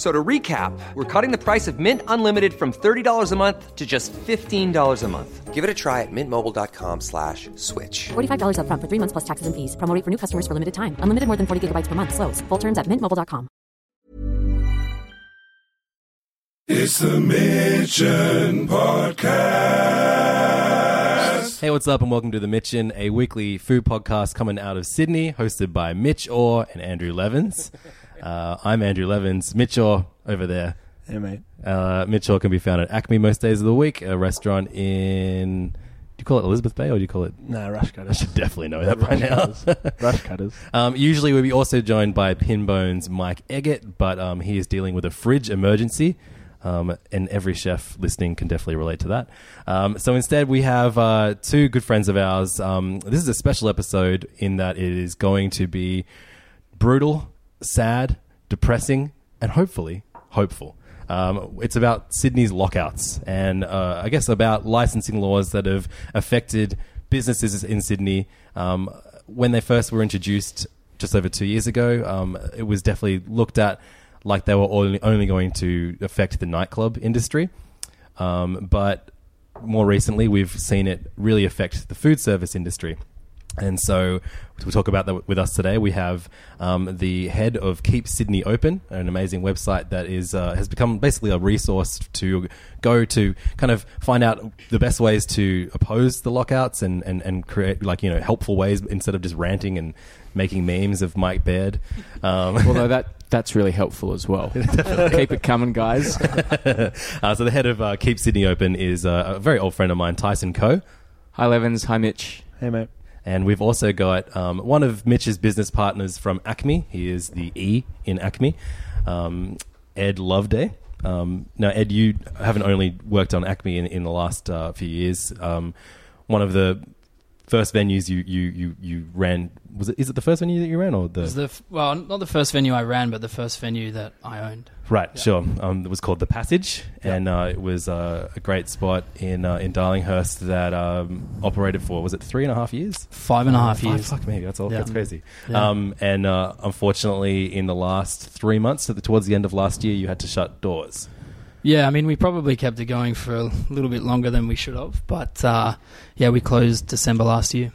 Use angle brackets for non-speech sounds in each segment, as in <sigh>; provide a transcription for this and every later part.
F- So to recap, we're cutting the price of Mint Unlimited from $30 a month to just $15 a month. Give it a try at mintmobile.com slash switch. $45 upfront for three months plus taxes and fees. Promo rate for new customers for limited time. Unlimited more than 40 gigabytes per month. Slows. Full terms at mintmobile.com. It's the Mitchin Podcast. Hey, what's up, and welcome to the Mitchin, a weekly food podcast coming out of Sydney, hosted by Mitch Orr and Andrew Levins. Uh, I'm Andrew Levins. Mitchell over there. Hey, mate. Uh, Mitch Orr can be found at Acme most days of the week, a restaurant in. Do you call it Elizabeth Bay or do you call it? Nah, rush <laughs> I cutters. should definitely know that by rush now. cutters. <laughs> Rushcutters. Um, usually, we'll be also joined by Pinbone's Mike Eggert, but um, he is dealing with a fridge emergency. Um, and every chef listening can definitely relate to that. Um, so instead, we have uh, two good friends of ours. Um, this is a special episode in that it is going to be brutal, sad, depressing, and hopefully hopeful. Um, it's about Sydney's lockouts and uh, I guess about licensing laws that have affected businesses in Sydney. Um, when they first were introduced just over two years ago, um, it was definitely looked at like they were only, only going to affect the nightclub industry. Um, but more recently, we've seen it really affect the food service industry. And so, to talk about that with us today, we have um, the head of Keep Sydney Open, an amazing website that is uh, has become basically a resource to go to kind of find out the best ways to oppose the lockouts and, and, and create like you know helpful ways instead of just ranting and making memes of Mike Baird. <laughs> Um, Although that that's really helpful as well. <laughs> Keep it coming, guys. <laughs> uh, so the head of uh, Keep Sydney Open is uh, a very old friend of mine, Tyson Koh. Hi, Levins. Hi, Mitch. Hey, mate. And we've also got um, one of Mitch's business partners from Acme. He is the E in Acme, um, Ed Loveday. Um, now, Ed, you haven't only worked on Acme in, in the last uh, few years. Um, one of the first venues you, you, you, you ran was it? Is it the first venue that you ran or the? The f- well, not the first venue I ran, but the first venue that I owned. Right, sure. Um, it was called the Passage, and uh, it was uh, a great spot in uh, in Darlinghurst that um, operated for was it three and a half years? Five and a half Five, years. fuck me, that's all. Yeah. That's crazy. Yeah. Um, and uh, unfortunately, in the last three months, the, towards the end of last year, you had to shut doors. Yeah, I mean, we probably kept it going for a little bit longer than we should have, but uh, yeah, we closed December last year.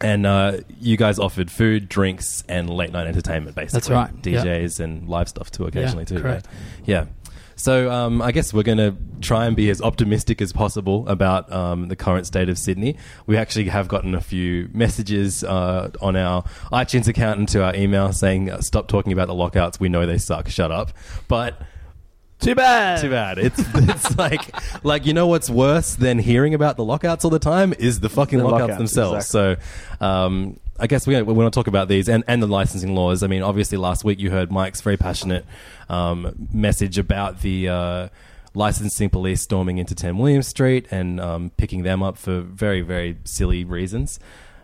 And uh, you guys offered food, drinks, and late night entertainment, basically. That's right, yeah. DJs and live stuff too, occasionally too. correct. Yeah. yeah. So um, I guess we're going to try and be as optimistic as possible about um, the current state of Sydney. We actually have gotten a few messages uh, on our iTunes account and to our email saying, uh, "Stop talking about the lockouts. We know they suck. Shut up." But Too bad. too bad. It's it's <laughs> like like you know what's worse than hearing about the lockouts all the time is the fucking The lockouts, lockouts, themselves. So um, I guess we we want to talk about these and, and the licensing laws. I mean, obviously last week you heard Mike's very passionate um, message about the. Uh, Licensing police storming into 10 Williams Street and um, picking them up for very, very silly reasons.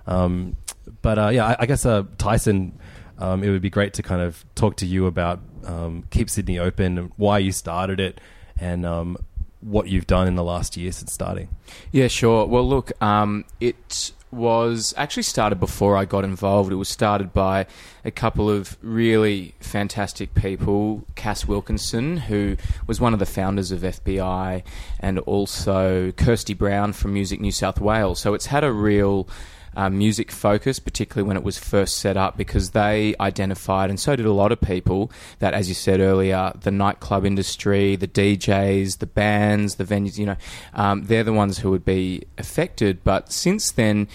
Um, but uh, yeah, I, I guess uh, Tyson, um, it would be great to kind of talk to you about um, Keep Sydney Open, why you started it, and um, what you've done in the last year since starting. Yeah, sure. Well, look, um, it was actually started before I got involved. It was started by a couple of really fantastic people. Cass Wilkinson, who was one of the founders of FBI, and also Kirsty Brown from Music New South Wales. So it's had a real uh, music focus, particularly when it was first set up, because they identified, and so did a lot of people, that, as you said earlier, the nightclub industry, the DJs, the bands, the venues, you know, um, they're the ones who would be affected. But since then,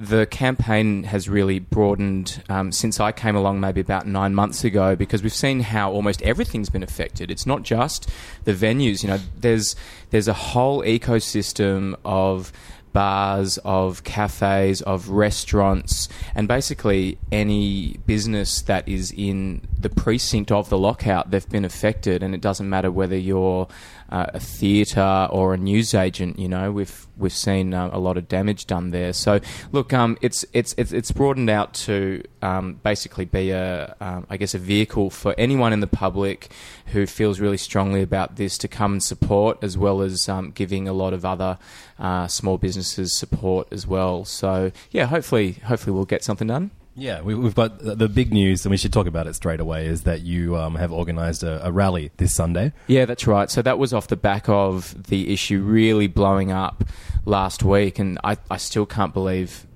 the campaign has really broadened um, since I came along, maybe about nine months ago, because we've seen how almost everything's been affected. It's not just the venues. You know, there's there's a whole ecosystem of bars, of cafes, of restaurants, and basically any business that is in the precinct of the lockout, they've been affected. And it doesn't matter whether you're uh, a theatre or a newsagent. You know, we've we've seen uh, a lot of damage done there. So look, um, it's it's it's it's broadened out to um, basically be a um, I guess a vehicle for anyone in the public who feels really strongly about this to come and support, as well as um, giving a lot of other uh, small businesses support as well. So yeah, hopefully hopefully we'll get something done. Yeah, we, we've got the big news, and we should talk about it straight away. Is that you um, have organised a, a rally this Sunday? Yeah, that's right. So that was off the back of the issue really blowing up last week, and I, I still can't believe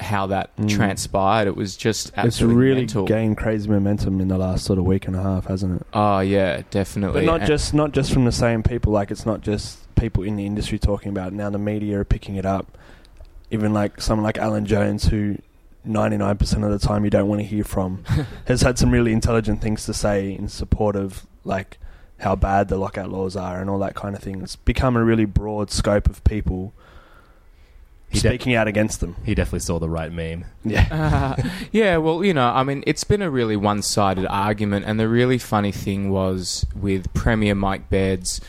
how that Mm. transpired. It was just It's really mental. gained crazy momentum in the last sort of week and a half, hasn't it? Oh yeah, definitely. But not And- just not just from the same people. Like it's not just people in the industry talking about it. Now the media are picking it up. Even like someone like Alan Jones, who ninety nine percent of the time you don't want to hear from, <laughs> has had some really intelligent things to say in support of like how bad the lockout laws are and all that kind of thing. It's become a really broad scope of people He de- speaking out against them. He definitely saw the right meme. Yeah. Uh, <laughs> yeah, well, you know, I mean, it's been a really one sided argument, and the really funny thing was with Premier Mike Baird's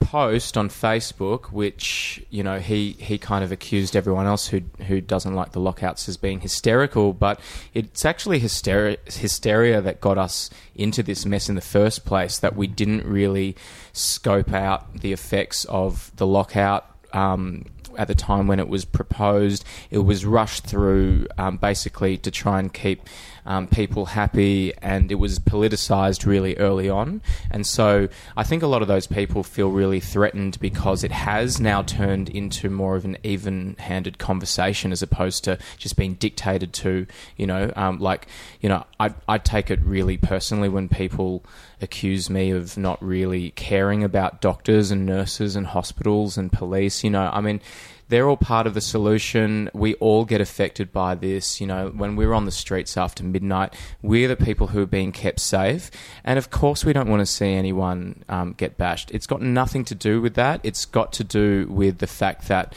post on Facebook, which, you know, he, he kind of accused everyone else who, who doesn't like the lockouts as being hysterical, but it's actually hysteria, hysteria that got us into this mess in the first place, that we didn't really scope out the effects of the lockout. Um, at the time when it was proposed. It was rushed through um, basically to try and keep um, people happy, and it was politicised really early on. And so I think a lot of those people feel really threatened because it has now turned into more of an even handed conversation as opposed to just being dictated to, you know, um, like, you know, I, I take it really personally when people accuse me of not really caring about doctors and nurses and hospitals and police. You know, I mean, they're all part of the solution. We all get affected by this. You know, when we're on the streets after midnight, we're the people who are being kept safe. And of course, we don't want to see anyone um, get bashed. It's got nothing to do with that. It's got to do with the fact that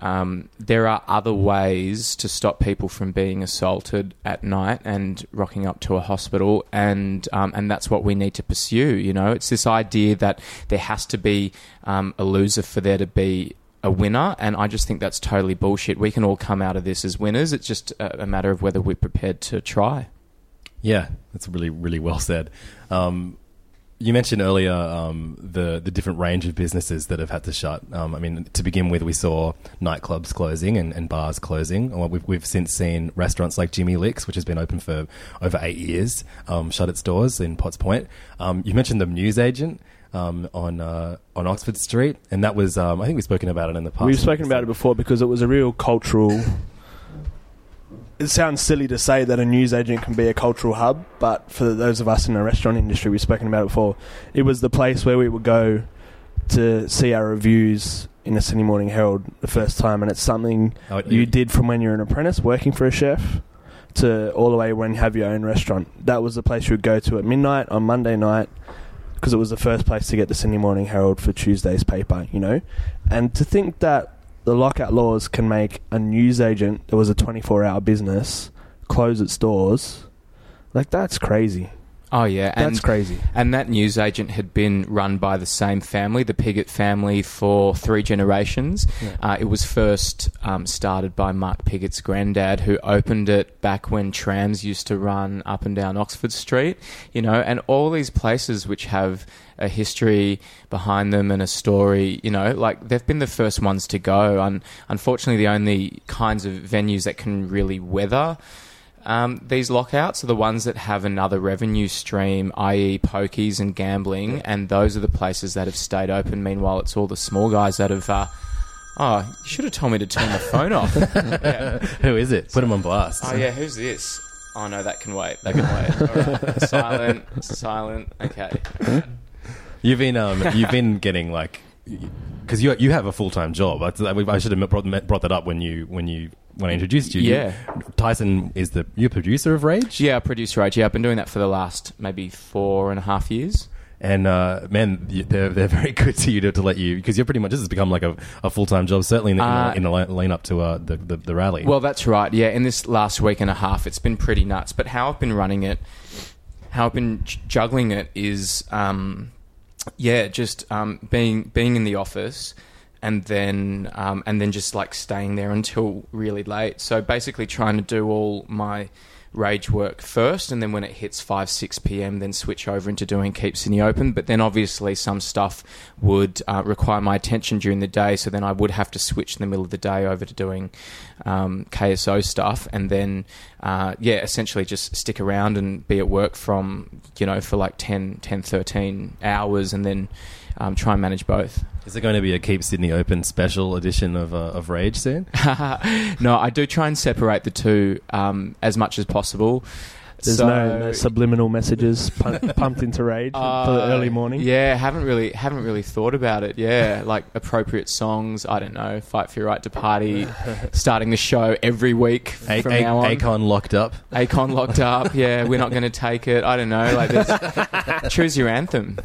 um, there are other ways to stop people from being assaulted at night and rocking up to a hospital, and um, and that's what we need to pursue. You know, it's this idea that there has to be um, a loser for there to be a winner, and I just think that's totally bullshit. We can all come out of this as winners. It's just a, matter of whether we're prepared to try. Yeah, that's really really well said. Um, you mentioned earlier um, the the different range of businesses that have had to shut. Um, I mean, to begin with, we saw nightclubs closing and, and bars closing. Or we've, we've since seen restaurants like Jimmy Liks, which has been open for over eight years, um, shut its doors in Potts Point. Um, you mentioned the newsagent um, on uh, on Oxford Street, and that was um, I think we've spoken about it in the past. We've spoken about it before because it was a real cultural. It sounds silly to say that a newsagent can be a cultural hub, but for those of us in the restaurant industry, we've spoken about it before. It was the place where we would go to see our reviews in the Sydney Morning Herald the first time, and it's something Oh, it- you did from when you're an apprentice working for a chef to all the way when you have your own restaurant. That was the place you would go to at midnight on Monday night because it was the first place to get the Sydney Morning Herald for Tuesday's paper, you know? And to think that the lockout laws can make a newsagent that was a 24 hour business close its doors, like that's crazy. Oh yeah, and That's crazy. And that newsagent had been run by the same family, the Piggott family, for three generations. Yeah. Uh, it was first um, started by Mark Piggott's granddad, who opened it back when trams used to run up and down Oxford Street. You know, and all these places which have a history behind them and a story. You know, like they've been the first ones to go. And unfortunately, the only kinds of venues that can really weather um, these lockouts are the ones that have another revenue stream, i.e., pokies and gambling, and those are the places that have stayed open. Meanwhile, it's all the small guys that have. Uh, oh, you should have told me to turn the phone off. <laughs> Yeah. Who is it? Put him on blast. Oh yeah, who's this? Oh no, that can wait. That can wait. Right. <laughs> Silent, silent. Okay. You've been um, you've been getting like because you you have a full time job. I, I should have brought, brought that up when you when you when I introduced you. Yeah. You- Tyson is the you producer of Rage. Yeah, producer Rage. Yeah, I've been doing that for the last maybe four and a half years. And uh, man, they're they're <laughs> very good to you to, to let you because you're pretty much this has become like a, a full time job. Certainly in the, Uh, in the, in the lean up to uh, the, the the rally. Well, that's right. Yeah, in this last week and a half, it's been pretty nuts. But how I've been running it, how I've been j- juggling it is, um, yeah, just um, being being in the office, and then um, and then just like staying there until really late. So basically, trying to do all my rage work first, and then when it hits five six p.m., then switch over into doing Keep Sydney Open. But then obviously some stuff would uh, require my attention during the day, so then I would have to switch in the middle of the day over to doing um, KSO stuff, and then uh, yeah, essentially just stick around and be at work from you know for like 10, 10 13 hours, and then um, try and manage both. Is there going to be a Keep Sydney Open special edition of uh, of Rage soon? <laughs> no, I do try and separate the two um, as much as possible. There's So- no, no subliminal messages <laughs> pun- pumped into rage for the Uh, early morning. Yeah, haven't really haven't really thought about it. Yeah, like appropriate songs. I don't know. Fight for your right to party. <laughs> starting the show every week A- from A- now on. Akon locked up. Akon locked up. Yeah, we're not going to take it. I don't know. Like, <laughs> choose your anthem.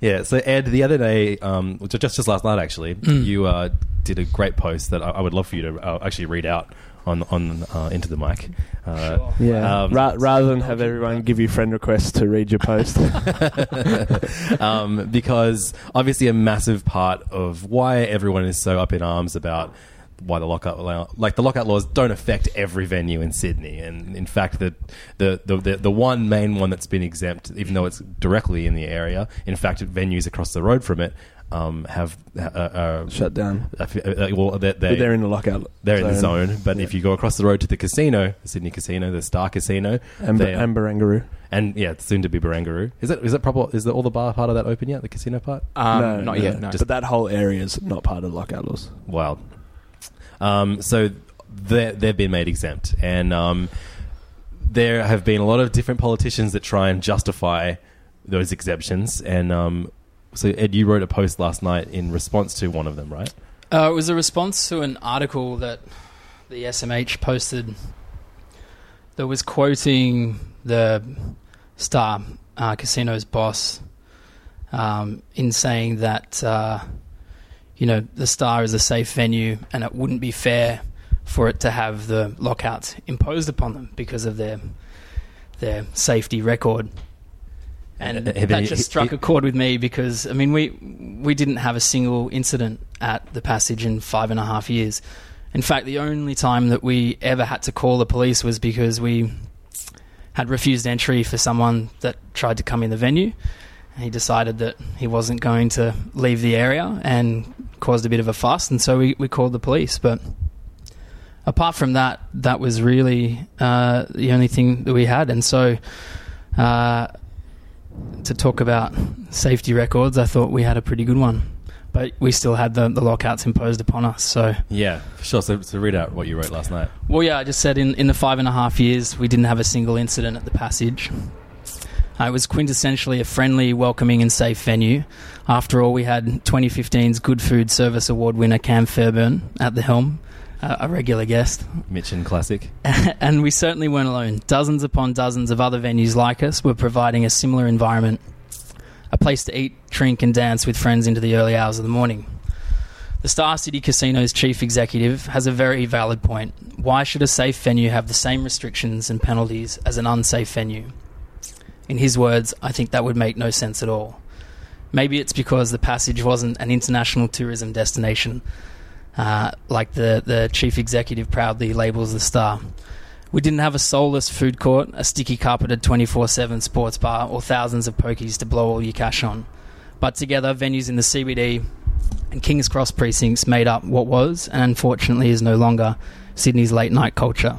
Yeah. So Ed, the other day, um, just just last night actually, Mm. you uh, did a great post that I, I would love for you to uh, actually read out on on uh, into the mic. Uh, Yeah. Um, Ra- rather than have everyone give you friend requests to read your post. <laughs> um, because obviously a massive part of why everyone is so up in arms about why the lockout like the lockout laws don't affect every venue in Sydney, and in fact, the the, the the the one main one that's been exempt, even though it's directly in the area, in fact, venues across the road from it um, have uh, uh, Shut down. uh, uh, well, they, they, But they're in the lockout. they're in the zone. zone, but if you go across the road to the casino, the Sydney Casino, the Star Casino, Amber, they are- and Barangaroo. and yeah, it's soon to be Barangaroo. Is it is it proper? Is the, all the bar part of that open yet? The casino part? Um, no, not no. yet. No. But that whole area is not part of the lockout laws. Wild. Um, so they- they've been made exempt, and um, there have been a lot of different politicians that try and justify those exemptions. And um, so, Ed, you wrote a post last night in response to one of them, right? Uh, it was a response to an article that the SMH posted that was quoting the Star uh, Casino's boss um, in saying that, uh, you know, the Star is a safe venue and it wouldn't be fair for it to have the lockouts imposed upon them because of their their safety record. And Uh, that just struck a chord with me because I mean we we didn't have a single incident at the passage in five and a half years. In fact, the only time that we ever had to call the police was because we had refused entry for someone that tried to come in the venue. And he decided that he wasn't going to leave the area and caused a bit of a fuss, and so we, we called the police. But apart from that, that was really uh, the only thing that we had. And so uh, to talk about safety records, I thought we had a pretty good one. But we still had the, the lockouts imposed upon us. So, Yeah, for sure. So, so read out what you wrote last night. well, yeah, I just said in, in the five and a half years, we didn't have a single incident at the passage. Uh, it was quintessentially a friendly, welcoming, and safe venue. After all, we had 2015's Good Food Service Award winner Cam Fairburn at the helm, uh, a regular guest. Mitchin Classic. <laughs> and we certainly weren't alone. Dozens upon dozens of other venues like us were providing a similar environment, a place to eat, drink, and dance with friends into the early hours of the morning. The Star City Casino's chief executive has a very valid point. Why should a safe venue have the same restrictions and penalties as an unsafe venue? In his words, I think that would make no sense at all. Maybe it's because the passage wasn't an international tourism destination, uh, like the, the chief executive proudly labels the Star. We didn't have a soulless food court, a sticky carpeted 24 7 sports bar, or thousands of pokies to blow all your cash on. But together, venues in the CBD and King's Cross precincts made up what was, and unfortunately is no longer, Sydney's late night culture.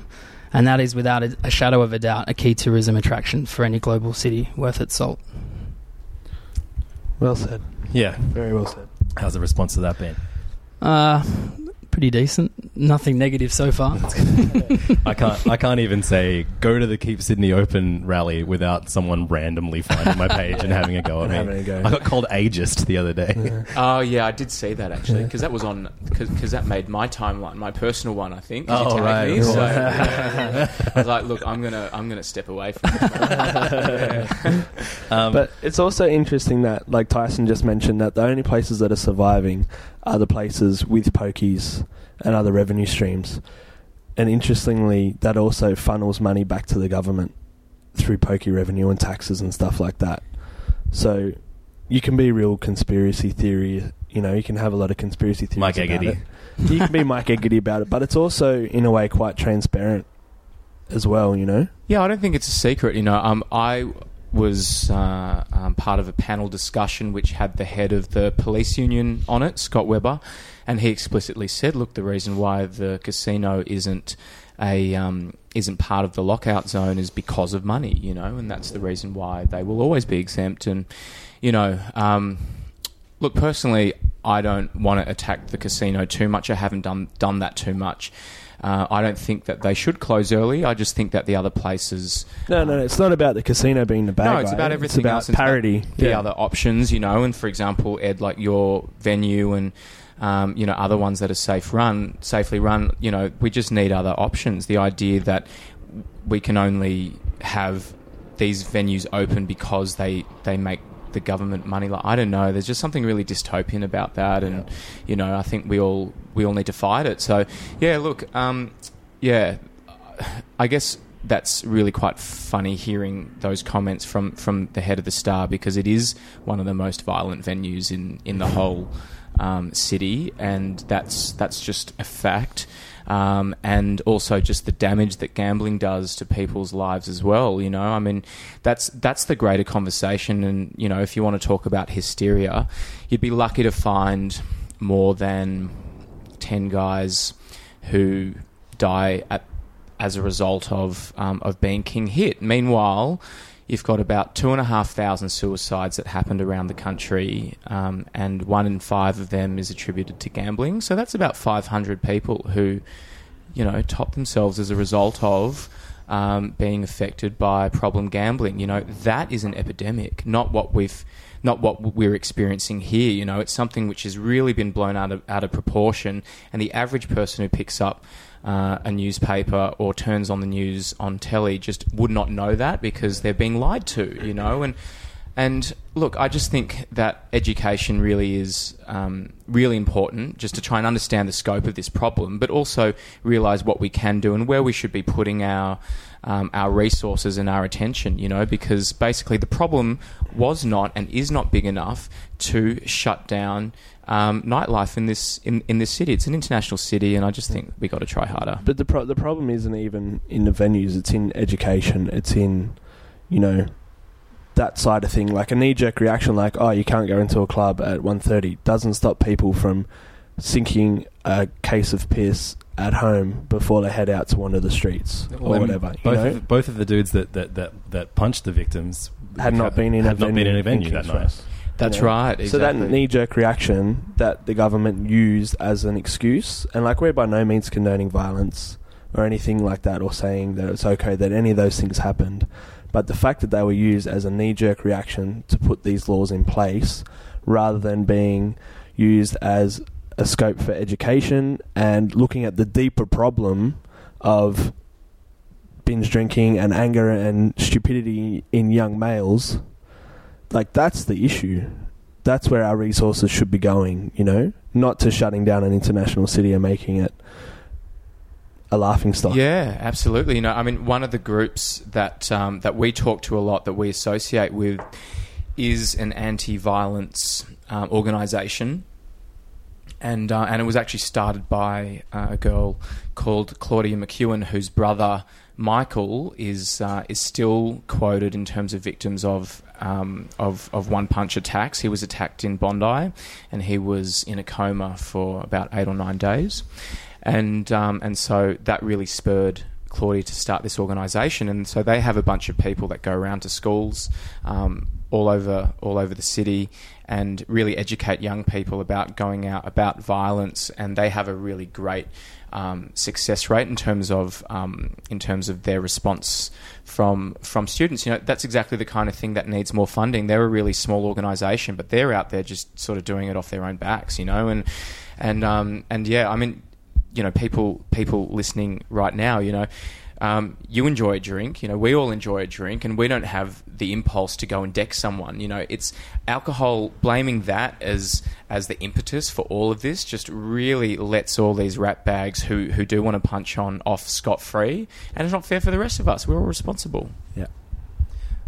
And that is, without a, a shadow of a doubt, a key tourism attraction for any global city worth its salt. Well said. Yeah. Very well said. How's the response to that been? Uh, pretty decent. Nothing negative so far. <laughs> I can't. I can't even say go to the Keep Sydney Open rally without someone randomly finding my page and having a go at me. go. I got called ageist the other day. <laughs> Oh yeah, I did see that actually because that was on because that made my timeline, my personal one. I think. Oh, tagged right. Me, so, yeah. <laughs> I was like, look, I'm gonna I'm gonna step away from this. Yeah. Um, But it's also interesting that, like Tyson just mentioned, that the only places that are surviving are the places with pokies and other revenue streams. And interestingly, that also funnels money back to the government through pokey revenue and taxes and stuff like that. So you can be real conspiracy theory. You know, you can have a lot of conspiracy theories. Mike about it. You can be <laughs> Mike Eggety about it, but it's also in a way quite transparent as well. You know. Yeah, I don't think it's a secret. You know, um, I was uh, um, part of a panel discussion which had the head of the police union on it, Scott Weber, and he explicitly said, "Look, the reason why the casino isn't a um, isn't part of the lockout zone is because of money. You know, and that's the reason why they will always be exempt. And you know." Um, Look, personally, I don't want to attack the casino too much. I haven't done done that too much. Uh, I don't think that they should close early. I just think that the other places. No, no, no, it's not about the casino being the bad no, guy. it's about everything It's about else. and about parity. The Yeah. other options, you know, and for example, Ed, like your venue and. Um, you know, other ones that are safe run, safely run. You know, we just need other options. The idea that we can only have these venues open because they they make the government money. Like I don't know. There's just something really dystopian about that, and you know, I think we all we all need to fight it. So yeah, look, um, yeah, I guess that's really quite funny hearing those comments from from the head of the Star because it is one of the most violent venues in in the whole um, city, and that's that's just a fact. Um, and also just the damage that gambling does to people's lives as well. You know, I mean, that's that's the greater conversation. And you know, if you want to talk about hysteria, you'd be lucky to find more than ten guys who die at as a result of um, of being king hit. Meanwhile, you've got about two and a half thousand suicides that happened around the country, um, and one in five of them is attributed to gambling. So that's about five hundred people who, you know, top themselves as a result of. Um, being affected by problem gambling, you know that is an epidemic, not what we've, not what we're experiencing here. You know, it's something which has really been blown out of out of proportion, and the average person who picks up uh, a newspaper or turns on the news on telly just would not know that because they're being lied to, you know. And and look, I just think that education really is um, really important, just to try and understand the scope of this problem, but also realise what we can do and where we should be putting our um, our resources and our attention. You know, because basically the problem was not and is not big enough to shut down um, nightlife in this in, in this city. It's an international city, and I just think we got to try harder. But the pro- the problem isn't even in the venues; it's in education. It's in, you know, that side of thing. Like a knee jerk reaction, like oh, you can't go into a club at 1.30 doesn't stop people from sinking a case of piss at home before they head out to one of the streets or Well, whatever. You Both, know, of, the- both of the dudes that, that, that, that punched the victims had not been in had a not been in a venue that King's night. That's You know? right. So that knee jerk reaction that the government used as an excuse, and like we're by no means condoning violence or anything like that, or saying that it's okay that any of those things happened, but the fact that they were used as a knee jerk reaction to put these laws in place, rather than being used as a scope for education and looking at the deeper problem of binge drinking and anger and stupidity in young males like that's the issue. That's where our resources should be going, you know, not to shutting down an international city and making it a laughing stock. Yeah, absolutely. You know, I mean, one of the groups that um, that we talk to a lot, that we associate with, is an anti-violence um, organisation, and uh, and it was actually started by uh, a girl called Claudia McEwen, whose brother Michael is uh, is still quoted in terms of victims of um, of of one punch attacks. He was attacked in Bondi, and he was in a coma for about eight or nine days, and um, and so that really spurred. Claudia to start this organisation, and so they have a bunch of people that go around to schools, um, all over all over the city and really educate young people about going out about violence and they have a really great um, success rate in terms of um, in terms of their response from from students. You know, that's exactly the kind of thing that needs more funding. They're a really small organisation, but they're out there just sort of doing it off their own backs. You know, and and um, and yeah, I mean, you know, people people listening right now, you know. Um, you enjoy a drink, you know, we all enjoy a drink, and we don't have the impulse to go and deck someone. You know, it's alcohol. Blaming that as as the impetus for all of this just really lets all these rat bags who who do want to punch on off scot free, and it's not fair for the rest of us. We're all responsible. Yeah.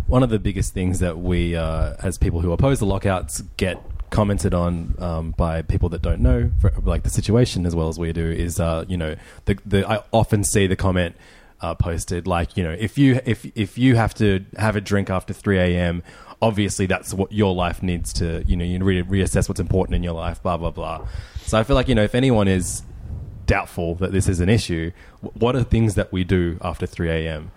One of the biggest things that we, uh, as people who oppose the lockouts, get commented on um, by people that don't know, for, like the situation as well as we do, is uh, you know the the I often see the comment uh, posted like you know if you if if you have to have a drink after three a.m. Obviously, that's what your life needs to. You know, you re- reassess what's important in your life. Blah blah blah. So I feel like you know if anyone is doubtful that this is an issue, what are things that we do after three a.m.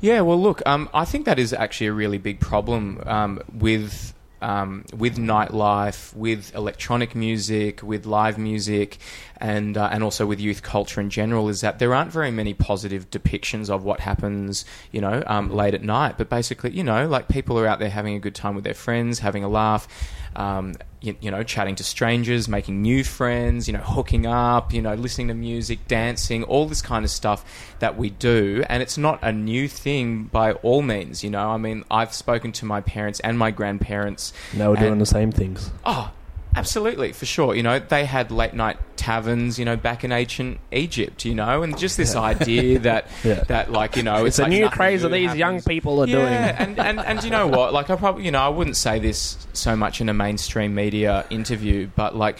Yeah, well, look, um, I think that is actually a really big problem um, with um, with nightlife, with electronic music, with live music, and uh, and also with youth culture in general. Is that there aren't very many positive depictions of what happens, you know, um, late at night. But basically, you know, like people are out there having a good time with their friends, having a laugh. Um, you, you know, chatting to strangers, making new friends, you know, hooking up, you know, listening to music, dancing, all this kind of stuff that we do. And it's not a new thing by all means, you know. I mean, I've spoken to my parents and my grandparents. Now we're doing the same things. Oh, absolutely, for sure. You know, they had late night taverns, you know, back in ancient Egypt, you know, and just this idea <laughs> that Yeah. that like, you know, It's it's, a like new craze that these young people are yeah, doing. and, and and you know what? Like I probably, you know, I wouldn't say this so much in a mainstream media interview, but like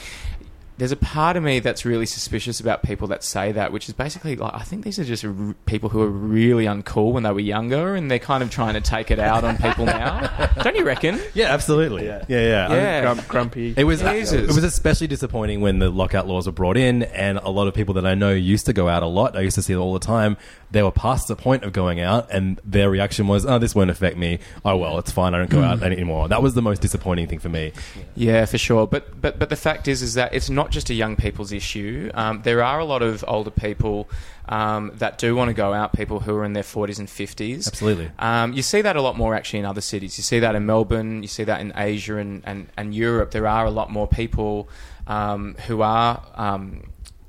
there's a part of me that's really suspicious about people that say that, which is basically like I think these are just r- people who are really uncool when they were younger, and they're kind of trying to take it out on people now. <laughs> Don't you reckon? Yeah, absolutely. Yeah, yeah. yeah. Yeah. Grump, grumpy. It was Jesus. it was especially disappointing when the lockout laws were brought in, and a lot of people that I know used to go out a lot. I used to see it all the time. They were past the point of going out, and their reaction was, "Oh, this won't affect me. Oh well, it's fine. I don't go out anymore." That was the most disappointing thing for me. Yeah, for sure. But but but the fact is, is that it's not just a young people's issue. Um, there are a lot of older people um, that do want to go out. People who are in their forties and fifties. Absolutely. Um, you see that a lot more actually in other cities. You see that in Melbourne. You see that in Asia and and, and Europe. There are a lot more people um, who are.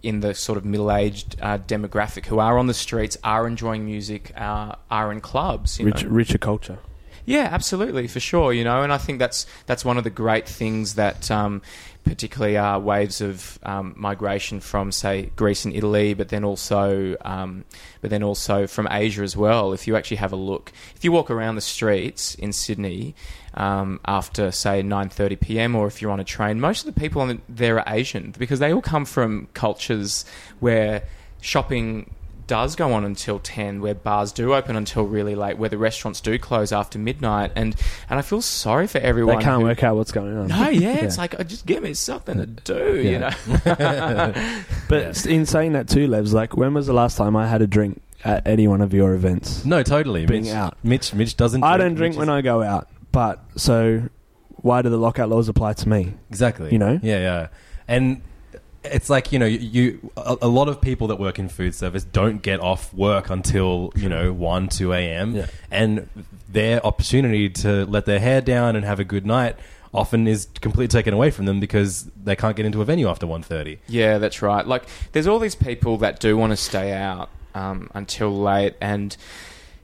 In the sort of middle-aged uh, demographic, who are on the streets, are enjoying music, uh, are in clubs. You Rich, richer culture. Yeah, absolutely, for sure. You know, and I think that's that's one of the great things that, um, particularly, are waves of um, migration from, say, Greece and Italy, but then also, um, but then also from Asia as well. If you actually have a look, if you walk around the streets in Sydney um, after, say, nine thirty p.m., or if you're on a train, most of the people on the, there are Asian because they all come from cultures where shopping does go on until 10 where bars do open until really late where the restaurants do close after midnight and and I feel sorry for everyone They can't who- work out what's going on. no yeah, <laughs> it's like oh, just give me something to do you know <laughs> But in saying that too, Levs, like when was the last time I had a drink at any one of your events? No, totally. Being Mitch, out. Mitch, Mitch doesn't. I don't drink Mitch when is- I go out, but so why do the lockout laws apply to me? Exactly. You know? Yeah, yeah. And it's like you know, you a, a lot of people that work in food service don't get off work until you know <laughs> one, two a.m. Yeah. and their opportunity to let their hair down and have a good night often is completely taken away from them because they can't get into a venue after 1.30. Yeah, that's right. Like, there's all these people that do want to stay out um, until late, and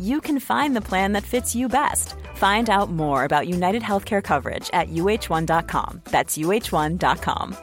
you can find the plan that fits you best. Find out more about United Healthcare coverage at uh1.com. That's uh1.com.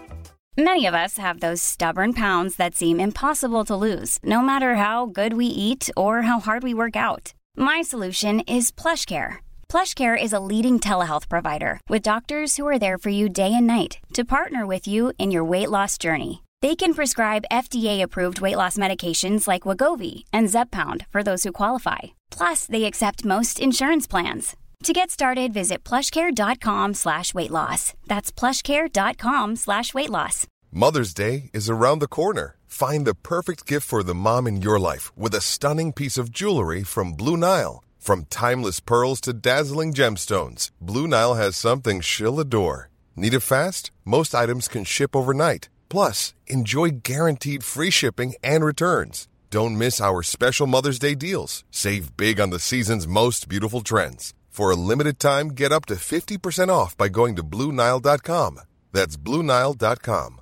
Many of us have those stubborn pounds that seem impossible to lose, no matter how good we eat or how hard we work out. My solution is PlushCare. PlushCare is a leading telehealth provider with doctors who are there for you day and night to partner with you in your weight loss journey. They can prescribe FDA-approved weight loss medications like Wegovy and Zepbound for those who qualify. Plus, they accept most insurance plans. To get started, visit plushcare.com slash weight loss. That's plushcare.com slash weight loss. Mother's Day is around the corner. Find the perfect gift for the mom in your life with a stunning piece of jewelry from Blue Nile. From timeless pearls to dazzling gemstones, Blue Nile has something she'll adore. Need it fast? Most items can ship overnight. Plus, enjoy guaranteed free shipping and returns. Don't miss our special Mother's Day deals. Save big on the season's most beautiful trends. For a limited time, get up to 50% off by going to BlueNile.com. That's BlueNile.com.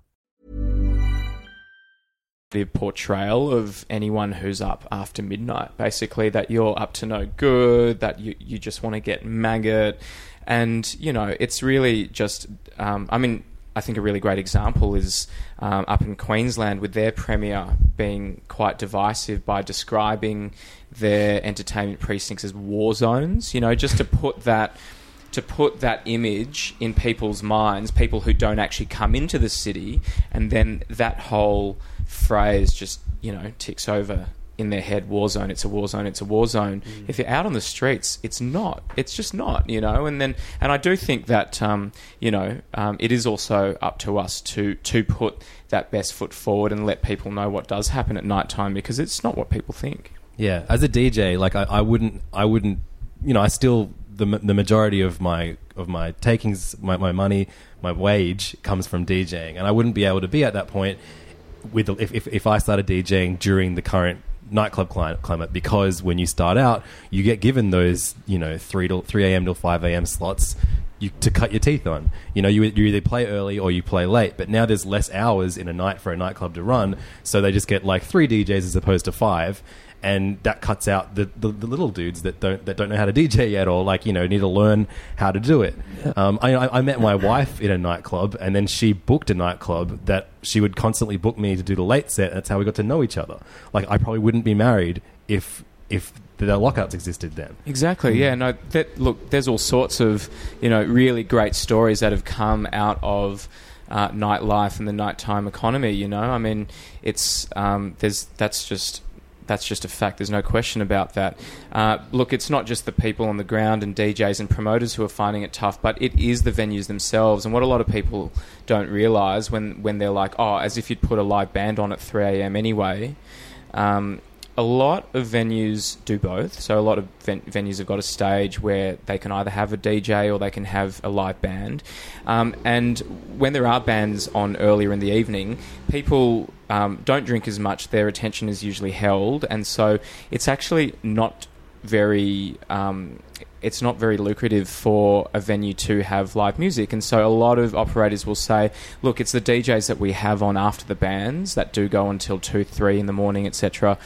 the portrayal of anyone who's up after midnight. Basically, that you're up to no good, that you, you just want to get maggot. And, you know, it's really just, um, I mean, I think a really great example is um, up in Queensland with their premier being quite divisive by describing their entertainment precincts as war zones. You know, just to put that to put that image in people's minds, people who don't actually come into the city, and then that whole phrase just you know ticks over in their head war zone it's a war zone it's a war zone. Mm. if you're out on the streets it's not. It's just not you know? And then and i do think that um, you know um, it is also up to us to to put that best foot forward and let people know what does happen at night time because it's not what people think. Yeah, as a DJ, like I, I wouldn't, I wouldn't, you know, I still the the majority of my of my takings, my, my money, my wage comes from DJing, and I wouldn't be able to be at that point with if if, if I started DJing during the current nightclub climate because when you start out, you get given those you know three to three a.m. till five a.m. slots. You, to cut your teeth on, you know, you, you either play early or you play late. But now there's less hours in a night for a nightclub to run, so they just get like three DJs as opposed to five, and that cuts out the, the, the little dudes that don't that don't know how to DJ yet or like you know need to learn how to do it. Um, I, I met my wife in a nightclub and then she booked a nightclub that she would constantly book me to do the late set. And that's how we got to know each other. Like I probably wouldn't be married if if the lockouts existed then. Exactly. Yeah. No. That look. There's all sorts of you know really great stories that have come out of uh, nightlife and the nighttime economy. You know. I mean, it's um, there's that's just that's just a fact. There's no question about that. Uh, look, it's not just the people on the ground and DJs and promoters who are finding it tough, but it is the venues themselves. And what a lot of people don't realise when when they're like, oh, as if you'd put a live band on at 3 a.m. anyway. Um, a lot of venues do both. So a lot of ven- venues have got a stage where they can either have a DJ or they can have a live band. Um, and when there are bands on earlier in the evening, people um, don't drink as much. Their attention is usually held, and so it's actually not very. Um, it's not very lucrative for a venue to have live music, and so a lot of operators will say, "Look, it's the DJs that we have on after the bands that do go until two, three in the morning, etc."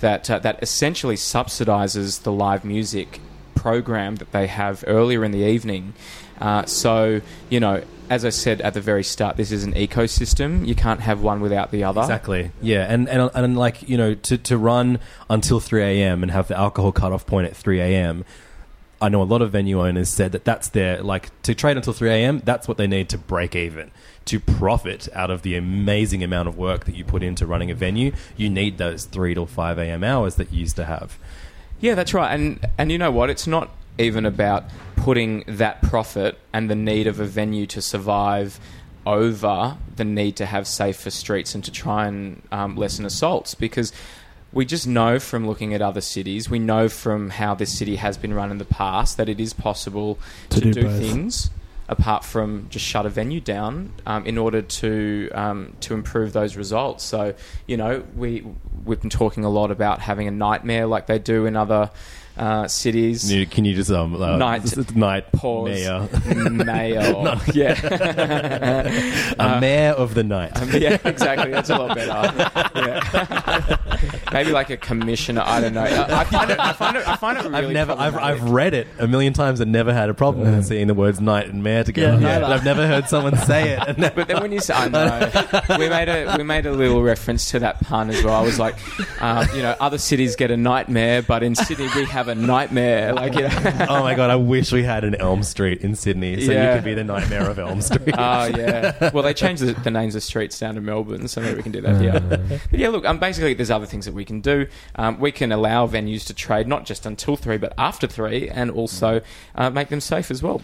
That uh, that essentially subsidizes the live music program that they have earlier in the evening. Uh, so you know, as I said at the very start, this is an ecosystem. You can't have one without the other. Exactly. Yeah, and and and like you know to to run until three a.m. and have the alcohol cutoff point at three a.m. I know a lot of venue owners said that that's their like to trade until three a.m. That's what they need to break even to profit out of the amazing amount of work that you put into running a venue. You need those three to five a.m. hours that you used to have. Yeah, that's right. And and you know what? It's not even about putting that profit and the need of a venue to survive over the need to have safer streets and to try and um, lessen assaults because we just know from looking at other cities, we know from how this city has been run in the past that it is possible To to, do do, things apart from just shut a venue down um, in order to um, to improve those results. So you know we we've been talking a lot about having a nightmare like they do in other uh, cities. Can you, can you just um uh, Night- night Pause. mayor <laughs> Mayor. <laughs> No. <laughs> yeah. a Uh, mayor of the night. um, yeah, exactly. That's a lot better. Yeah. Maybe like a commissioner. I don't know. I, I find it. I find it. I find it really. I've never, I've, problematic. I've read it a million times and never had a problem with seeing the words night and mayor together. Yeah, neither. I've never heard someone say it. And But then when you say, I know, we made a we made a little reference to that pun as well. I was like, uh, you know, other cities get a nightmare, but in Sydney we have have a nightmare. <laughs> Like, you know. oh my god, I wish we had an Elm Street in Sydney, so Yeah. you could be the nightmare of Elm Street. <laughs> Oh yeah. Well, they changed the, the names of streets down to Melbourne, so maybe we can do that here. But yeah, look. Um, basically, there's other things that we can do. Um, we can allow venues to trade not just until three, but after three, and also uh, make them safe as well.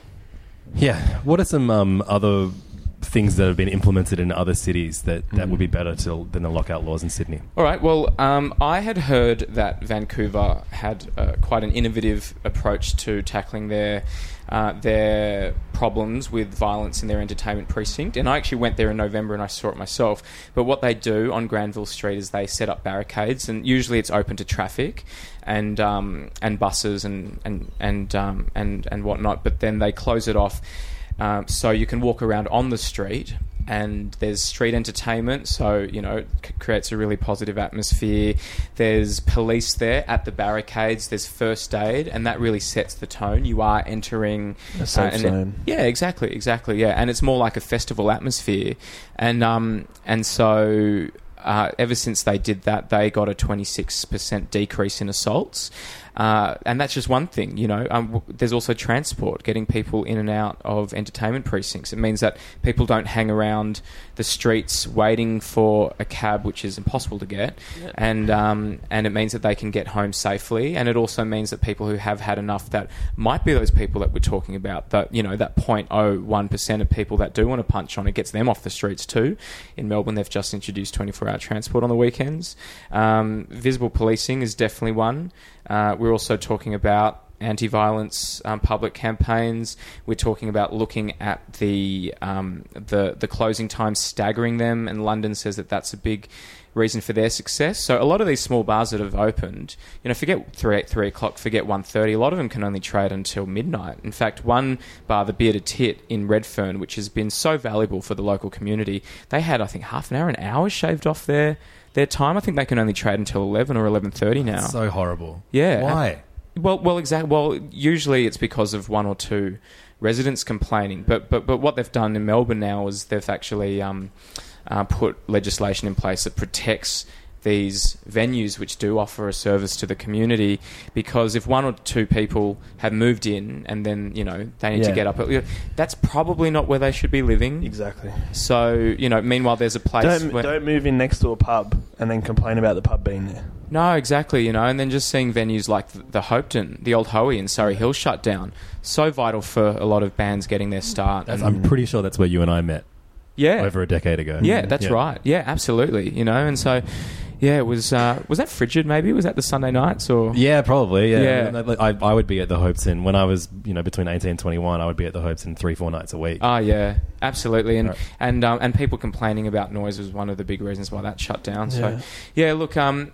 Yeah. What are some um, other things that have been implemented in other cities that, that would be better to, than the lockout laws in Sydney? All right. Well, um, I had heard that Vancouver had uh, quite an innovative approach to tackling their uh, their problems with violence in their entertainment precinct, and I actually went there in November and I saw it myself. But what they do on Granville Street is they set up barricades, and usually it's open to traffic and um, and buses and and and um, and and whatnot. But then they close it off. Um, so you can walk around on the street and there's street entertainment. So you know it c- creates a really positive atmosphere. There's police there at the barricades. There's first aid and that really sets the tone. You are entering A safe and- zone. yeah exactly exactly yeah. And it's more like a festival atmosphere. And um and so uh, ever since they did that, they got a 26% decrease in assaults. Uh, and that's just one thing, you know. Um, there's also transport, getting people in and out of entertainment precincts. It means that people don't hang around the streets waiting for a cab, which is impossible to get, and um, and it means that they can get home safely. And it also means that people who have had enough, that might be those people that we're talking about, that you know, that 0.01 percent of people that do want to punch on, it gets them off the streets too. In Melbourne, they've just introduced 24-hour transport on the weekends. Um, visible policing is definitely one. Uh, we're also talking about anti-violence um, public campaigns. We're talking about looking at the um, the the closing times, staggering them, and London says that that's a big reason for their success. So a lot of these small bars that have opened, you know, forget three three o'clock, forget one thirty. A lot of them can only trade until midnight. In fact, one bar, the Bearded Tit in Redfern, which has been so valuable for the local community, they had I think half an hour, an hour shaved off their their time. I think they can only trade until eleven or eleven thirty now. So horrible. Yeah. Why? Well, well, exactly. Well, usually it's because of one or two residents complaining. But but but what they've done in Melbourne now is they've actually um, uh, put legislation in place that protects these venues which do offer a service to the community because if one or two people have moved in and then you know they need to get up that's probably not where they should be living Exactly. so you know meanwhile there's a place Don't, where don't move in next to a pub and then complain about the pub being there. No, exactly. You know, and then just seeing venues like the, the Hopetoun, the old Hoey in Surry Hill shut down, so vital for a lot of bands getting their start. And- I'm pretty sure that's where you and I met yeah, over a decade ago. yeah, that's right. Yeah, absolutely. You know, and so yeah, it was uh, was that frigid? Maybe was that the Sunday nights or Yeah, probably. Yeah, Yeah. I, I would be at the Hopes, Hopetoun when I was, you know, between eighteen and twenty-one. I would be at the Hopes Hopetoun three, four nights a week. Ah, yeah, absolutely, and Right. and um, and people complaining about noise was one of the big reasons why that shut down. So, Yeah. yeah, look, um,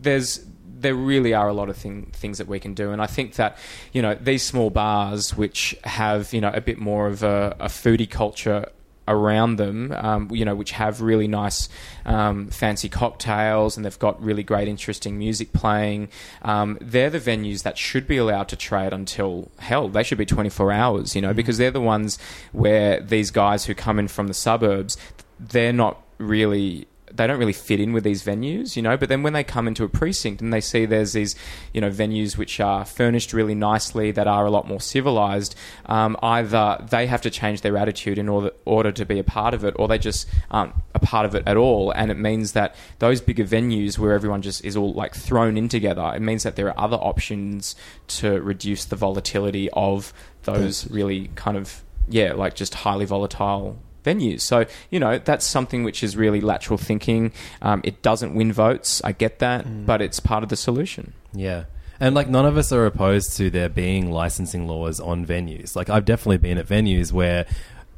there's there really are a lot of thing, things that we can do, and I think that you know these small bars which have you know a bit more of a, a foodie culture around them, um, you know, which have really nice, um, fancy cocktails, and they've got really great, interesting music playing. Um, they're the venues that should be allowed to trade until hell. They should be twenty four hours, you know, because they're the ones where these guys who come in from the suburbs, they're not really they don't really fit in with these venues, you know. But then when they come into a precinct and they see there's these, you know, venues which are furnished really nicely that are a lot more civilized, um, either they have to change their attitude in order order to be a part of it, or they just aren't a part of it at all. And it means that those bigger venues where everyone just is all like thrown in together, it means that there are other options to reduce the volatility of those really kind of yeah, like just highly volatile venues. So, you know, that's something which is really lateral thinking. Um, it doesn't win votes, I get that, but it's part of the solution. Yeah. And like none of us are opposed to there being licensing laws on venues. Like I've definitely been at venues where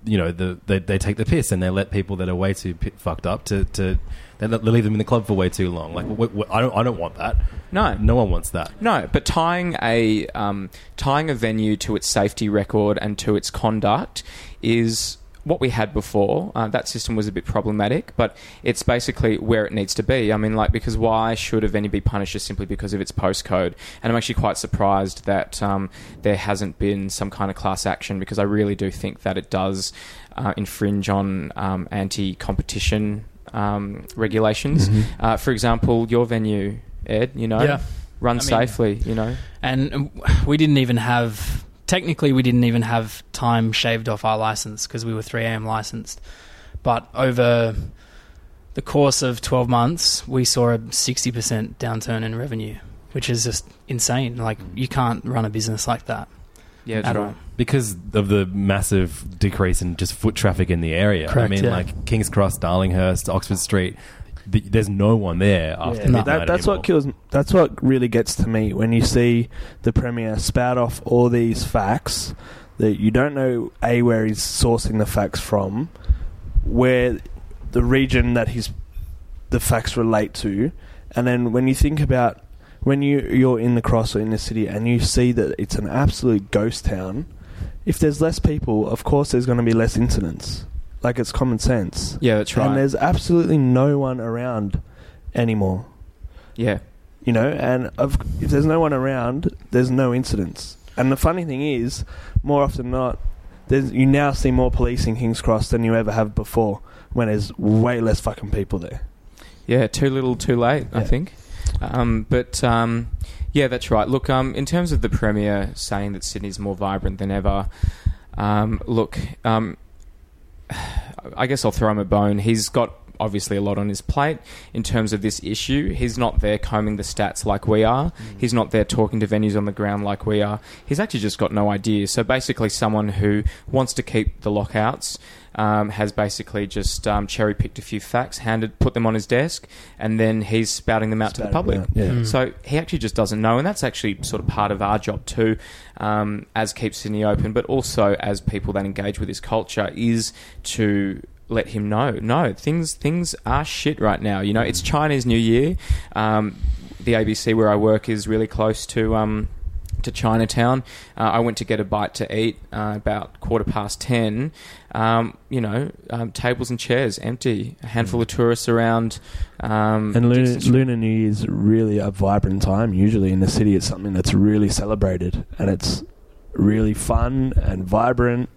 you know the they, they take the piss and they let people that are way too pi fucked up to to they, they leave them in the club for way too long. Like w- w- I don't I don't want that. No. no one wants that. No, but tying a um, tying a venue to its safety record and to its conduct is what we had before. Uh, that system was a bit problematic, but it's basically where it needs to be. I mean, like because why should a venue be punished just simply because of its postcode? And I'm actually quite surprised that um, there hasn't been some kind of class action because I really do think that it does uh, infringe on um, anti-competition um, regulations. Uh, for example, your venue, Ed. You know, Yeah. run I mean- safely. You know. And um, we didn't even have, technically, we didn't even have time shaved off our license because we were 3am licensed. But over the course of 12 months, we saw a 60% downturn in revenue, which is just insane. Like, mm. you can't run a business like that. Yeah, at all. because of the massive decrease in just foot traffic in the area. Correct, I mean, yeah. like King's Cross, Darlinghurst, Oxford Street. The, there's no one there after Yeah, midnight that, that's anymore. what kills. That's what really gets to me when you see the premier spout off all these facts that you don't know a where he's sourcing the facts from, where the region that he's the facts relate to, and then when you think about when you you're in the cross or in the city and you see that it's an absolute ghost town. If there's less people, of course there's going to be less incidents. Like it's common sense. Yeah, that's right. And there's absolutely no one around anymore. Yeah. You know, and if there's no one around, there's no incidents. And the funny thing is, more often than not, there's, you now see more police in King's Cross than you ever have before, when there's way less fucking people there. Yeah, too little, too late. I think. Um, but um, yeah, that's right. Look, um, in terms of the premier saying that Sydney's more vibrant than ever, um, look, um, I guess I'll throw him a bone. He's got obviously a lot on his plate in terms of this issue. He's not there combing the stats like we are. He's not there talking to venues on the ground like we are. He's actually just got no idea. So basically, someone who wants to keep the lockouts. Um, has basically just um, cherry picked a few facts, handed, put them on his desk, and then he's spouting them out to the public. out, yeah. Mm. So he actually just doesn't know, and that's actually sort of part of our job too, um, as Keep Sydney Open, but also as people that engage with his culture, is to let him know. No, things things are shit right now. You know, it's Chinese New Year. Um, the ABC where I work is really close to. Um, to Chinatown. Uh, I went to get a bite to eat uh, about quarter past ten. Um, you know, um, tables and chairs empty. A handful of tourists around. Um, And Lunar, Lunar New Year is really a vibrant time. Usually in the city, it's something that's really celebrated, and it's really fun and vibrant,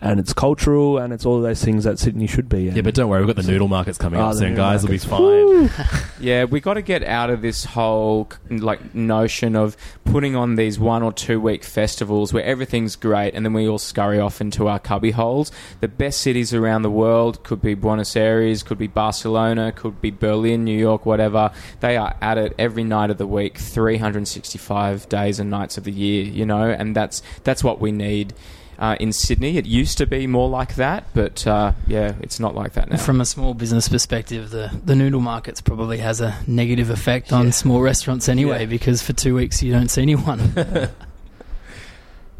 and it's cultural, and it's all those things that Sydney should be. Yeah, but don't worry, we've got the noodle markets coming Oh, up the soon, noodle guys. markets. It'll be fine. <laughs> Yeah, we got to get out of this whole like notion of putting on these one or two week festivals where everything's great and then we all scurry off into our cubby holes. The best cities around the world could be Buenos Aires, could be Barcelona, could be Berlin, New York, whatever. They are at it every night of the week, 365 days and nights of the year, you know, and that's that's what we need. Uh, in Sydney, it used to be more like that, but uh, yeah, it's not like that now. From a small business perspective, the, the noodle markets probably has a negative effect on small restaurants anyway Yeah. because for two weeks you don't see anyone. <laughs>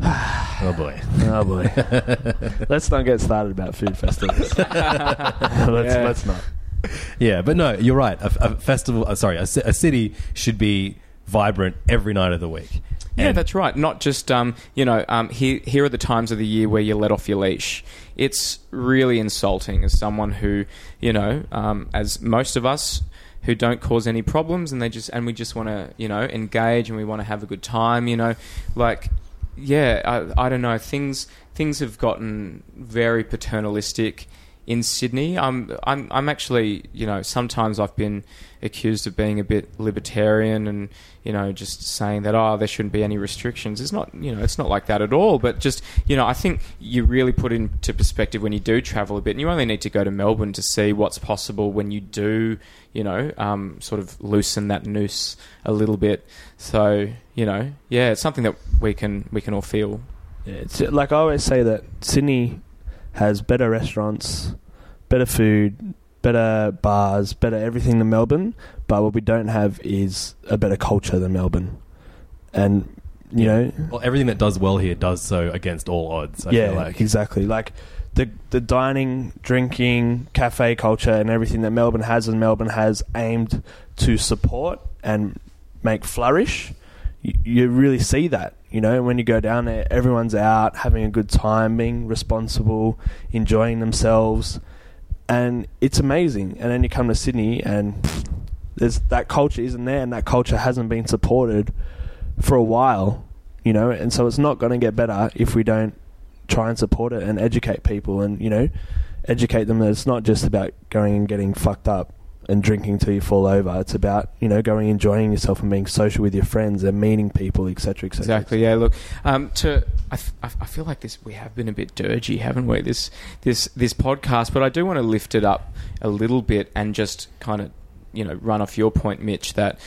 Oh boy. <laughs> Oh boy. <laughs> let's not get started about food festivals. let's, Yeah. let's not. Yeah, but no, you're right. A, a festival, uh, sorry, a, a city should be vibrant every night of the week. Yeah, that's right. Not just um, you know, um, here here are the times of the year where you let off your leash. It's really insulting as someone who you know, um, as most of us who don't cause any problems, and they just and we just want to you know engage and we want to have a good time. You know, like yeah, I, I don't know. Things things have gotten very paternalistic in Sydney. I'm I'm I'm actually you know sometimes I've been accused of being a bit libertarian and you know just saying that oh there shouldn't be any restrictions. It's not you know it's not like that at all. But just you know I think you really put into perspective when you do travel a bit, and you only need to go to Melbourne to see what's possible when you do you know um, sort of loosen that noose a little bit. So you know yeah, it's something that we can we can all feel. It's like I always say that Sydney has better restaurants, better food, better bars, better everything than Melbourne. But what we don't have is a better culture than Melbourne. And you know, Well, everything that does well here does so against all odds. I yeah, feel like. exactly. Like the the dining, drinking, cafe culture, and everything that Melbourne has, and Melbourne has aimed to support and make flourish. You, you really see that, you know, when you go down there, everyone's out having a good time, being responsible, enjoying themselves, and it's amazing. And then you come to Sydney, and there's that culture isn't there, and that culture hasn't been supported for a while, you know, and so it's not going to get better if we don't try and support it and educate people and, you know, educate them that it's not just about going and getting fucked up and drinking till you fall over. It's about you know going enjoying yourself and being social with your friends and meeting people, etc. etc. Exactly. Yeah. Look, um, to I, f- I feel like this we have been a bit dirgy, haven't we? This this this podcast, but I do want to lift it up a little bit and just kind of you know run off your point, Mitch, that.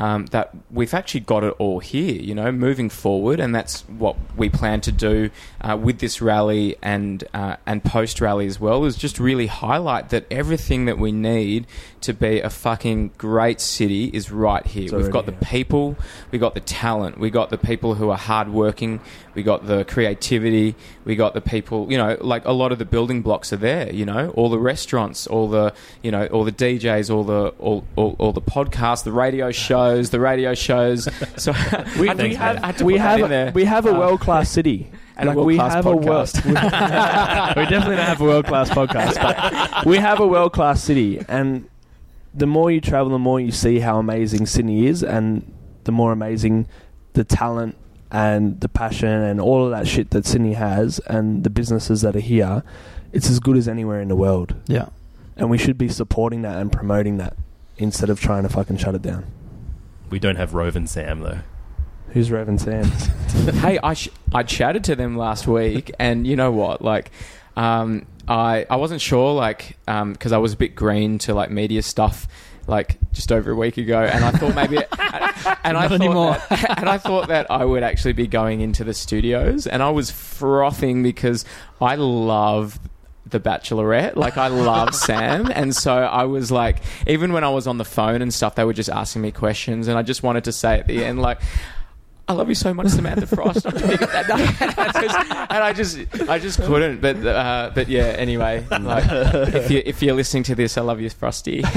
Um, that we've actually got it all here, you know, moving forward, and that's what we plan to do uh, with this rally and uh, and post rally as well. Is just really highlight that everything that we need to be a fucking great city is right here. It's We've got the people, we got the talent, we got the people who are hardworking, we got the creativity, we got the people. You know, like a lot of the building blocks are there. You know, all the restaurants, all the you know, all the DJs, all the all all, all the podcasts, the radio shows, the radio shows. <laughs> So We, had we I had have to we put in have there. we have a Uh, world class city. <laughs> and a Like, we world-class have a world. <laughs> we definitely don't have a world class podcast, but we have a world class city. And the more you travel, the more you see how amazing Sydney is, and the more amazing the talent and the passion and all of that shit that Sydney has, and the businesses that are here. It's as good as anywhere in the world. Yeah. And we should be supporting that and promoting that instead of trying to fucking shut it down. We don't have Rove and Sam though. Who's Rev and Sam? <laughs> hey, I sh- I chatted to them last week, and you know what? Like, um, I I wasn't sure, like, because I was a bit green to like media stuff. Like just over a week ago, and I thought maybe, <laughs> and I Not thought anymore. that, <laughs> and I thought that I would actually be going into the studios, and I was frothing because I love the Bachelorette. Like I love <laughs> Sam, and so I was like, even when I was on the phone and stuff, they were just asking me questions, and I just wanted to say at the end, like. I love you so much, Samantha Frost. <laughs> and I just, I just couldn't. But, uh, but yeah. Anyway, like, if you if you're listening to this, I love you, Frosty. <laughs>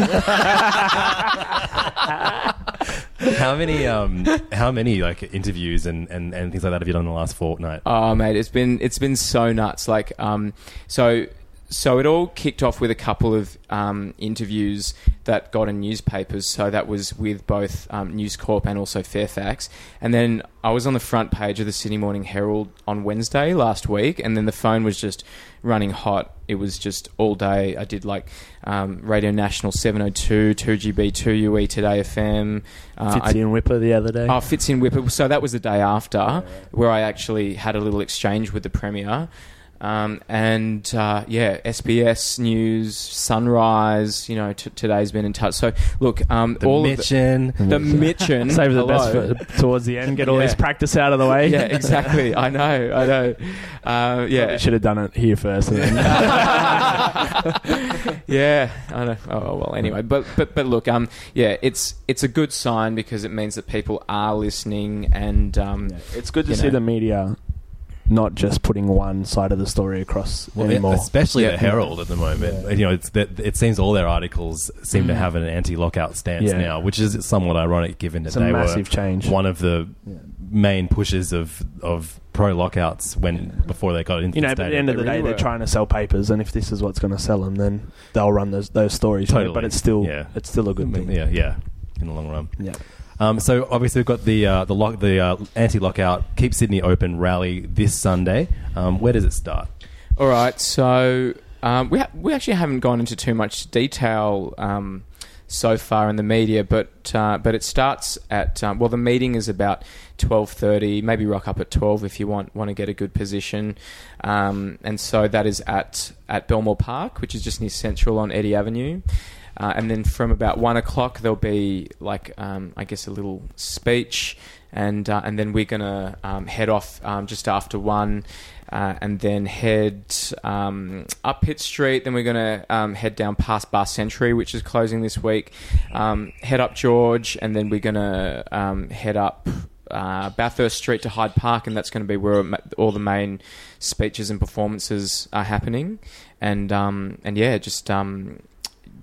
How many um how many like interviews and, and, and things like that have you done in the last fortnight? Oh, mate, it's been it's been so nuts. Like, um, so so it all kicked off with a couple of um, interviews that got in newspapers. So that was with both um, News Corp and also Fairfax. And then I was on the front page of the Sydney Morning Herald on Wednesday last week, and then the phone was just running hot. It was just all day. I did like um, Radio National 702, 2GB, 2UE, Today FM. Uh, Fitzy and Whipper the other day. Oh, Fitz in Whipper. So that was the day after, where I actually had a little exchange with the premier. Um, and uh, yeah, SBS News, Sunrise. You know, t- today's been in touch. So look, um, The all Mitchin. of the, the Mitchin. <laughs> Save the best for towards the end. Get all <laughs> Yeah. this practice out of the way. Yeah, exactly. I know. I know. Uh, yeah, should have done it here first. And then <laughs> yeah, I know. Oh well. Anyway, but but but look, um, yeah, it's it's a good sign because it means that people are listening, and um, it's good to see know. the media not just putting one side of the story across Well, anymore. especially Yeah. the Herald at the moment. You know, it's that it seems all their articles seem to Mm. have an anti-lockout stance Yeah. now, which is somewhat ironic given that It's a they massive were change. one of the main pushes of of pro lockouts when before they got into you know, the but at the end of the They day, really they're trying to sell papers, and if this is what's going to sell them, then they'll run those those stories. you know, Totally. But it's still, Yeah. it's still a good thing. yeah, yeah, in the long run. Yeah. Um, so obviously we've got the uh, the lock, the uh, anti-lockout Keep Sydney Open rally this Sunday. Um, where does it start? All right, so um, we ha- we actually haven't gone into too much detail um, so far in the media, but uh, but it starts at um, well, the meeting is about twelve thirty. Maybe rock up at twelve if you want want to get a good position, um, and so that is at at Belmore Park, which is just near Central on Eddy Avenue. Uh, and then from about one o'clock, there'll be like um, I guess a little speech, and uh, and then we're gonna um, head off um, just after one, uh, and then head um, up Pitt Street. Then we're gonna um, head down past Bar Century, which is closing this week. Um, head up George, and then we're gonna um, head up. Uh, Bathurst Street to Hyde Park, and that's going to be where all the main speeches and performances are happening. And um, and yeah, just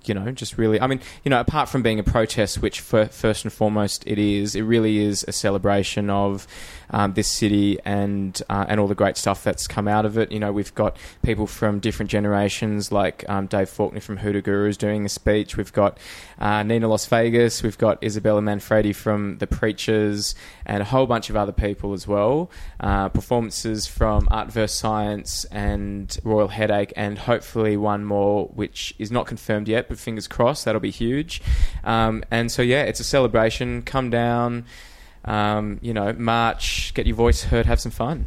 you know, just really, I mean, you know, apart from being a protest, which for, first and foremost it is, it really is a celebration of um, this city and uh, and all the great stuff that's come out of it. You know, we've got people from different generations, like um, Dave Faulkner from Hoodoo Gurus doing a speech. We've got uh, Nina Las Vegas. We've got Isabella Manfredi from The Preatures, and a whole bunch of other people as well. Uh, performances from Art vs Science and Royal Headache, and hopefully one more, which is not confirmed yet, but fingers crossed that'll be huge. Um, and so yeah, it's a celebration. Come down, um, you know, march, get your voice heard, have some fun.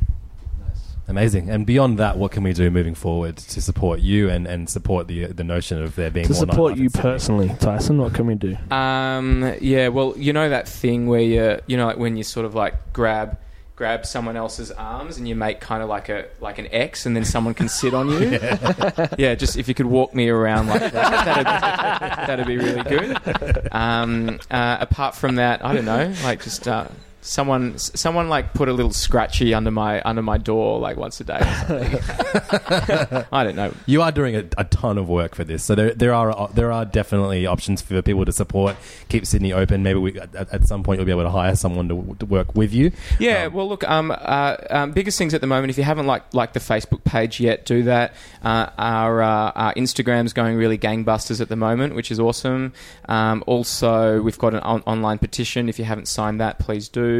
Amazing. And beyond that, what can we do moving forward to support you and, and support the the notion of there being To more support you personally, Tyson, what can we do? Um, yeah, well, you know that thing where you, you know, like when you sort of like grab grab someone else's arms and you make kind of like a like an X, and then someone can sit on you. <laughs> yeah. just if you could walk me around like that, <laughs> that'd, that'd be really good. Um, uh, apart from that, I don't know, like just. Uh, Someone, someone like put a little scratchy under my under my door like once a day. Or something. <laughs> <laughs> I don't know. You are doing a, a ton of work for this, so there, there are there are definitely options for people to support. Keep Sydney open. Maybe we, at, at some point you'll be able to hire someone to, to work with you. Yeah, well, look, um, uh, um, biggest things at the moment. If you haven't liked like the Facebook page yet, do that. Uh, our, uh, our Instagram's going really gangbusters at the moment, which is awesome. Um, also, we've got an on- online petition. If you haven't signed that, please do.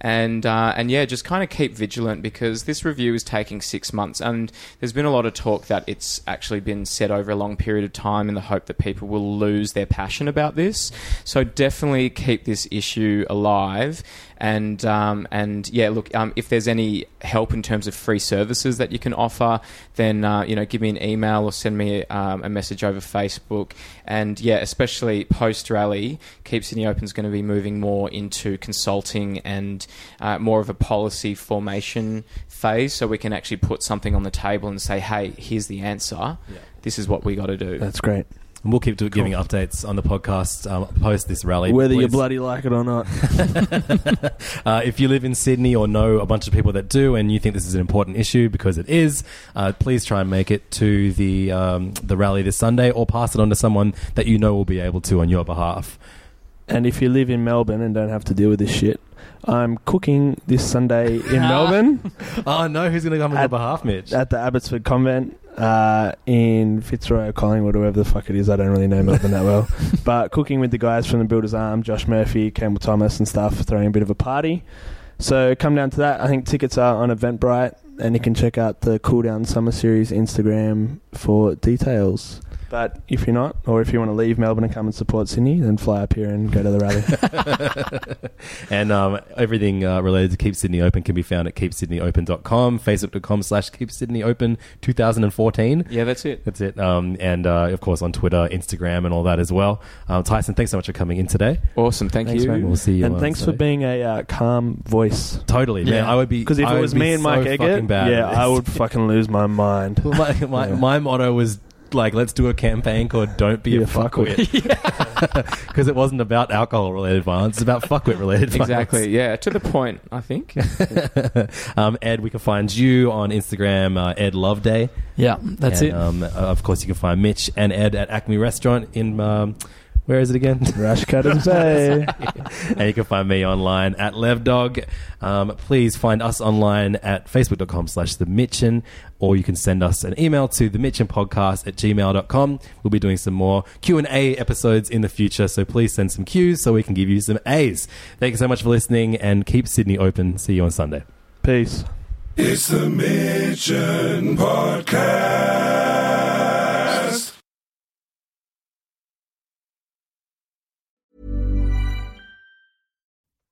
And uh, and yeah, just kind of keep vigilant because this review is taking six months, and there's been a lot of talk that it's actually been set over a long period of time in the hope that people will lose their passion about this. So definitely keep this issue alive and um, and yeah, look, um, if there's any help in terms of free services that you can offer, then uh, you know, give me an email or send me um, a message over Facebook. And yeah, especially post rally, Keep Sydney Open is going to be moving more into consulting and uh, more of a policy formation phase, so we can actually put something on the table and say, hey, here's the answer. This is what we got to do. That's great. And we'll keep do- giving updates on the podcast um, post this rally. Whether you Please- bloody like it or not. <laughs> uh, if you live in Sydney or know a bunch of people that do, and you think this is an important issue because it is, uh, please try and make it to the um, the rally this Sunday, or pass it on to someone that you know will be able to on your behalf. And if you live in Melbourne and don't have to deal with this shit, I'm cooking this Sunday in <laughs> Melbourne. <laughs> oh no, who's going to come on your behalf, Mitch? At the Abbotsford Convent uh, in Fitzroy or Collingwood, or wherever the fuck it is. I don't really know Melbourne that well. <laughs> But cooking with the guys from the Builders Arm, Josh Murphy, Campbell Thomas, and stuff, throwing a bit of a party. So come down to that. I think tickets are on Eventbrite, and you can check out the Cool Down Summer Series Instagram for details. But if you're not, or if you want to leave Melbourne and come and support Sydney, then fly up here and go to the rally. <laughs> and um, everything uh, related to Keep Sydney Open can be found at keepsydneyopen.com, facebook.com slash Keep Sydney Open 2014. Yeah, that's it. That's it. Um, and uh, of course on Twitter, Instagram, and all that as well. Um, Tyson, thanks so much for coming in today. Awesome, thank Thanks, you. mate. We'll see you. and on thanks for being a uh, calm voice. Totally, man. Yeah. I would be Because if I it was me and Mike fucking Eggert, yeah, I would fucking lose my mind. <laughs> my, my, Yeah. my motto was like, let's do a campaign called "Don't Be, Be a, a fuckwit," <laughs> because it wasn't about alcohol-related violence; it's about fuckwit-related violence. Exactly. Yeah, to the point. I think. <laughs> um, Ed, we can find you on Instagram, uh, Ed Loveday. Yeah, that's And, it. Um, of course, you can find Mitch and Ed at Acme Restaurant in. Um, where is it again? <laughs> Rushcutters Bay. <laughs> and you can find me online at LevDog. Um, please find us online at facebook.com slash The Mitchin, or you can send us an email to the Mitchin podcast at gmail.com. We'll be doing some more Q&A episodes in the future, so please send some Qs so we can give you some As. Thank you so much for listening, and keep Sydney open. See you on Sunday. Peace. It's the Mitchin Podcast.